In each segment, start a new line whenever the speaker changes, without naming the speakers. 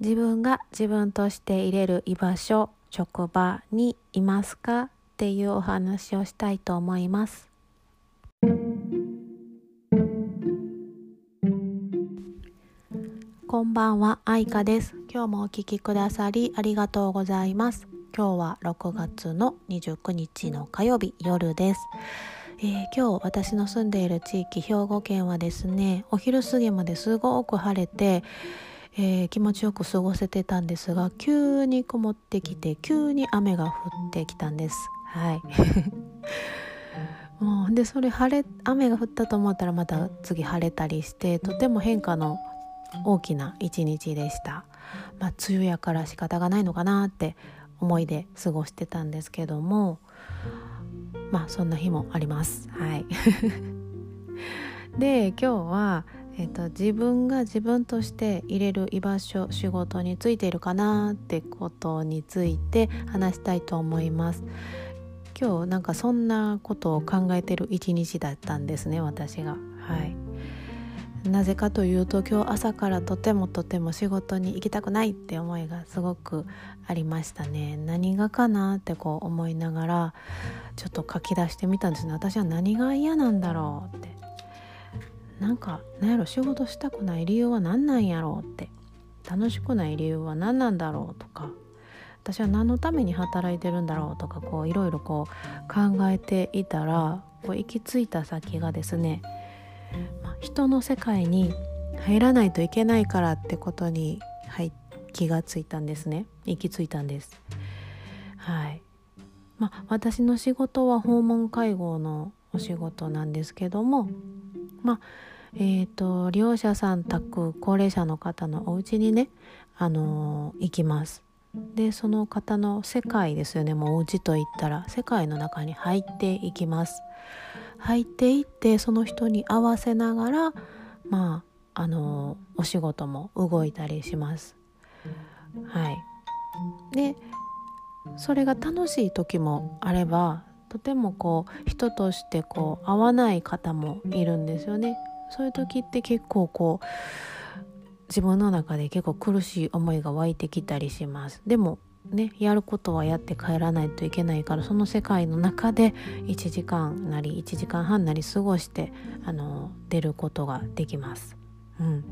自分が自分として入れる居場所職場にいますかっていうお話をしたいと思いますこんばんは、愛花です。今日もお聞きくださりありがとうございます。今日は6月の29日の火曜日夜です。えー、今日私の住んでいる地域兵庫県はですねお昼過ぎまですごく晴れてえー、気持ちよく過ごせてたんですが急に曇ってきて急に雨が降ってきたんです。はい。もうでそれ晴れ雨が降ったと思ったらまた次晴れたりしてとても変化の大きな一日でした。まあ梅雨やから仕方がないのかなって思いで過ごしてたんですけどもまあそんな日もあります。はい。で今日はえっと、自分が自分として入れる居場所仕事についているかなってことについて話したいと思います。今日なんかそんなことを考えてる一日だったんですね私が。はい。なぜかというと今日朝からとてもとても仕事に行きたくないって思いがすごくありましたね。何がかなってこう思いながらちょっと書き出してみたんですね。私は何が嫌なんだろうってなんかなんやろ仕事したくない理由は何なんやろうって。楽しくない理由は何なんだろうとか。私は何のために働いてるんだろうとかこういろいろこう考えていたらこう行き着いた先がですね、まあ、人の世界に入らないといけないからってことに、はい、気がついたんですね。行き着いたんです。はい。まあ、私の仕事は訪問介護のお仕事なんですけどもまあえーと、利用者さん宅高齢者の方のお家にね、あのー、行きます。でその方の世界ですよねもうお家といったら世界の中に入っていきます。入っていってその人に合わせながらまああのー、お仕事も動いたりします。はい、でそれが楽しい時もあればとてもこう人としてこう合わない方もいるんですよね。そういう時って結構こう自分の中で結構苦しい思いが湧いてきたりします。でもね、やることはやって帰らないといけないからその世界の中で1時間なり1時間半なり過ごしてあの出ることができます。うん、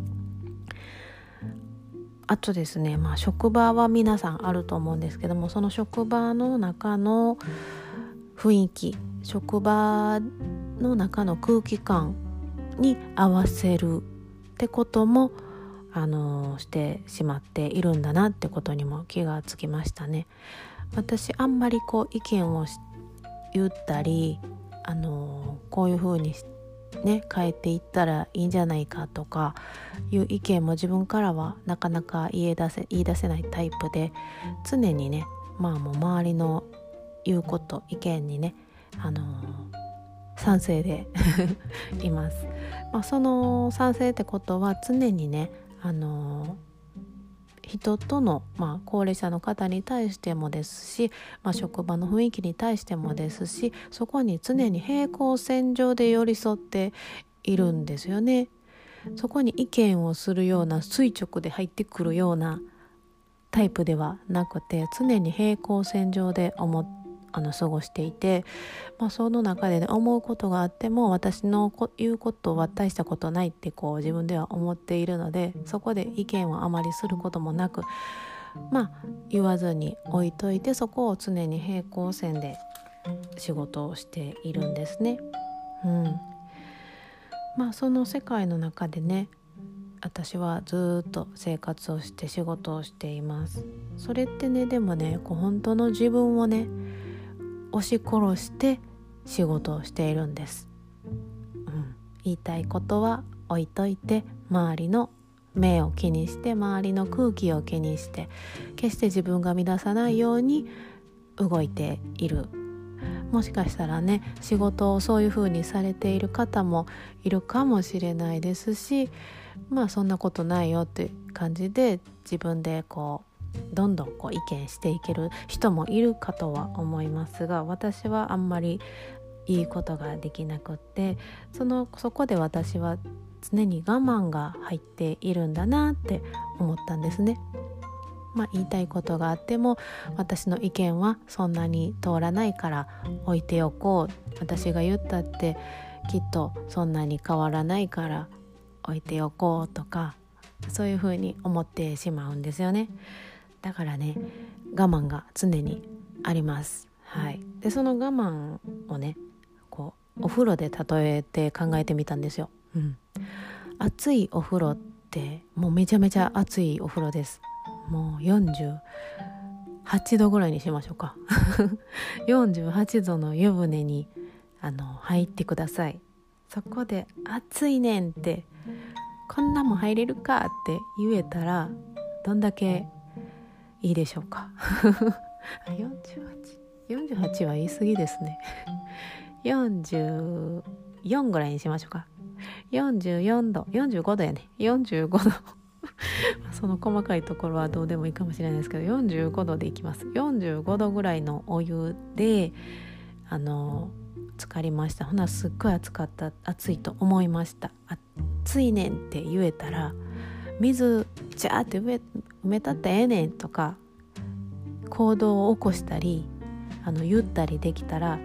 あとですね、まあ、職場は皆さんあると思うんですけどもその職場の中の雰囲気職場の中の空気感に合わせるってこともあのしてしまっているんだなってことにも気がつきましたね。私あんまりこう意見を言ったりあのこういう風にね変えていったらいいんじゃないかとかいう意見も自分からはなかなか言い出せ言い出せないタイプで常にねまあもう周りの言うこと意見にねあの賛成で います。まあ、その賛成ってことは常にねあの人との、まあ、高齢者の方に対してもですし、まあ、職場の雰囲気に対してもですしそこに常に平行線上で寄り添っているんですよね。そこに意見をするような垂直で入ってくるようなタイプではなくて常に平行線上で思ってあの過ごしていて、まあ、その中で、ね、思うことがあっても私の言うことは大したことないってこう自分では思っているのでそこで意見をあまりすることもなくまあ言わずに置いといてそこを常に平行線で仕事をしているんですね。うん、まあその世界の中でね私はずっと生活をして仕事をしていますそれってねでもねこう本当の自分をね押し殺して仕事をしているんです、うん、言いたいことは置いといて周りの目を気にして周りの空気を気にして決して自分が乱さないように動いている。もしかしたらね仕事をそういう風にされている方もいるかもしれないですしまあそんなことないよって感じで自分でこうどんどんこう意見していける人もいるかとは思いますが私はあんまりいいことができなくってそのそこで私は常に我慢が入っているんだなって思ったんですね。まあ、言いたいことがあっても私の意見はそんなに通らないから置いておこう私が言ったってきっとそんなに変わらないから置いておこうとかそういうふうに思ってしまうんですよねだからね我慢が常にあります。はい。でその我慢をねこうお風呂で例えて考えてみたんですよ、うん、暑いお風呂ってもうめちゃめちゃ暑いお風呂です。もう48度ぐらいにしましょうか。48度の湯船にあの入ってください。そこで「暑いねん」って「こんなもん入れるか」って言えたらどんだけいいでしょうか？4848は言い過ぎですね。44ぐらいにしましょうか。44度。45度やね。45度。その細かいところはどうでもいいかもしれないですけど45度でいきます。45度ぐらいのお湯であの浸かりました。ほなすっごい暑かった暑いと思いました。暑いねんって言えたら水ジャーって埋めたってええねんとか行動を起こしたりあの言ったりできたら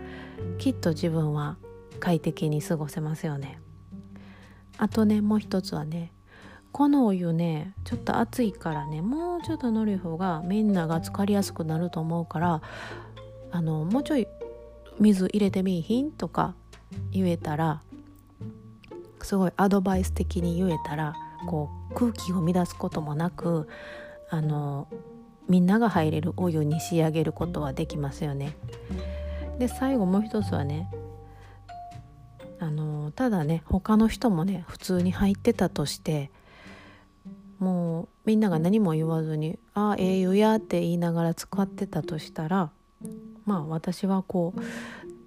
きっと自分は快適に過ごせますよね。あとねもう一つはねこのお湯ねちょっと熱いからねもうちょっとぬるい方がみんなが浸かりやすくなると思うからあのもうちょい水入れてみいひんとか言えたらすごいアドバイス的に言えたらこう空気を乱すこともなくあのみんなが入れるお湯に仕上げることはできますよね。で最後もう一つはねあのただね他の人もね普通に入ってたとしてもうみんなが何も言わずに「ああええ湯や」って言いながら使ってたとしたらまあ私はこう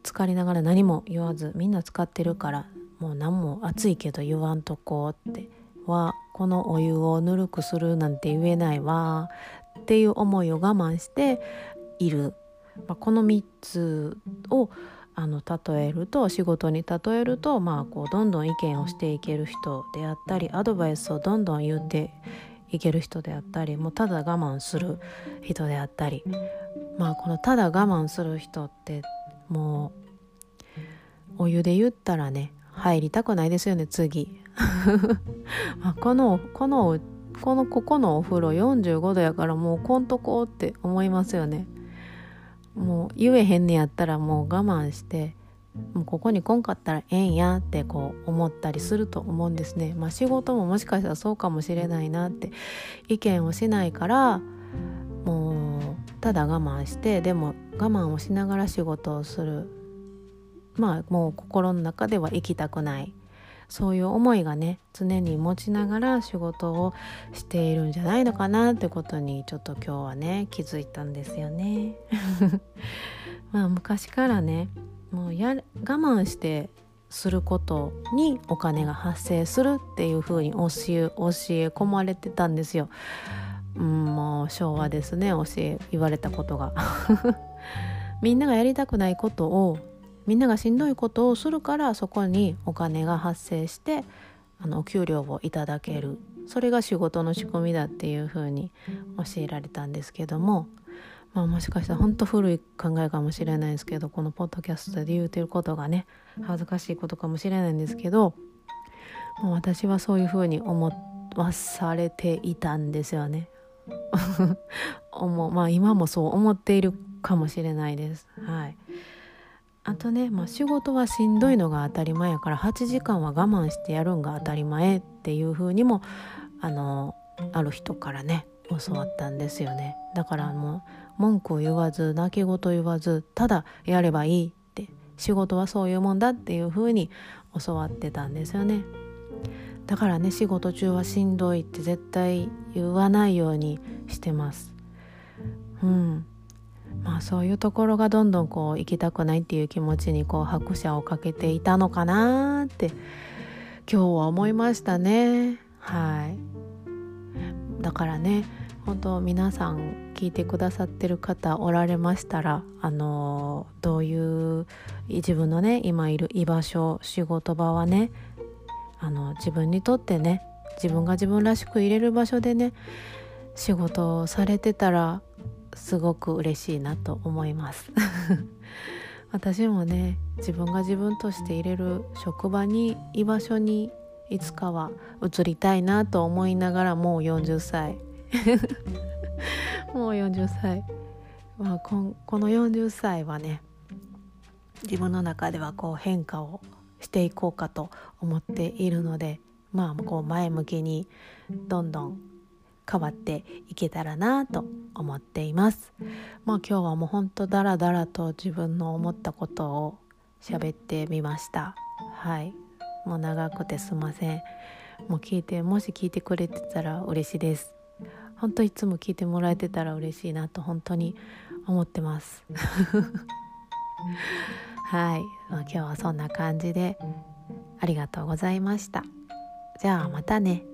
浸かりながら何も言わずみんな使ってるからもう何も暑いけど言わんとこうってはこのお湯をぬるくするなんて言えないわっていう思いを我慢している、まあ、この3つをあの例えると仕事に例えると、まあ、こうどんどん意見をしていける人であったりアドバイスをどんどん言っていける人であったりもうただ我慢する人であったりまあこのただ我慢する人ってもうお湯で言ったらね入りたくないですよね次。このこのこのここのお風呂45度やからもうこんとこって思いますよねもう言えへんねやったらもう我慢してもうここに来んかったらええんやってこう思ったりすると思うんですねまあ仕事ももしかしたらそうかもしれないなって意見をしないからもうただ我慢してでも我慢をしながら仕事をするまあもう心の中では行きたくないそういう思いがね常に持ちながら仕事をしているんじゃないのかなってことにちょっと今日はね気づいたんですよね。まあ昔からねもうや我慢してすることにお金が発生するっていう風に教え教え込まれてたんですよ。うん、もう昭和ですね教え言われたことが。みんながやりたくないことをみんながしんどいことをするからそこにお金が発生してあのお給料をいただけるそれが仕事の仕組みだっていうふうに教えられたんですけども、まあ、もしかしたら本当古い考えかもしれないですけどこのポッドキャストで言うてることがね恥ずかしいことかもしれないんですけどもう私はそういうふうに思わされていたんですよね。思まあ今もそう思っているかもしれないです。はいあとね、まあ、仕事はしんどいのが当たり前やから8時間は我慢してやるんが当たり前っていう風にもあのある人からね教わったんですよね。だからもう文句を言わず泣き言言わずただやればいいって仕事はそういうもんだっていう風に教わってたんですよね。だからね仕事中はしんどいって絶対言わないようにしてます。うん。まあそういうところがどんどんこう行きたくないっていう気持ちにこう拍車をかけていたのかなって今日は思いましたね。はい。だからね本当皆さん聞いてくださってる方おられましたらあのどういう自分のね今いる居場所仕事場はねあの自分にとってね自分が自分らしく入れる場所でね仕事をされてたらすごく嬉しいなと思います。私もね自分が自分として入れる職場に居場所にいつかは移りたいなと思いながらもう40歳。もう40 歳、まあ、ここの40歳はね自分の中ではこう変化をしていこうかと思っているのでまあこう前向きにどんどん変わっていけたらなと思っています。まあ今日はもうほんとダラダラと自分の思ったことを喋ってみました。はい。もう長くてすんません。もう聞いてもし聞いてくれてたら嬉しいです。本当いつも聞いてもらえてたら嬉しいなと本当に思ってます。はい、まあ、今日はそんな感じでありがとうございました。じゃあまたね。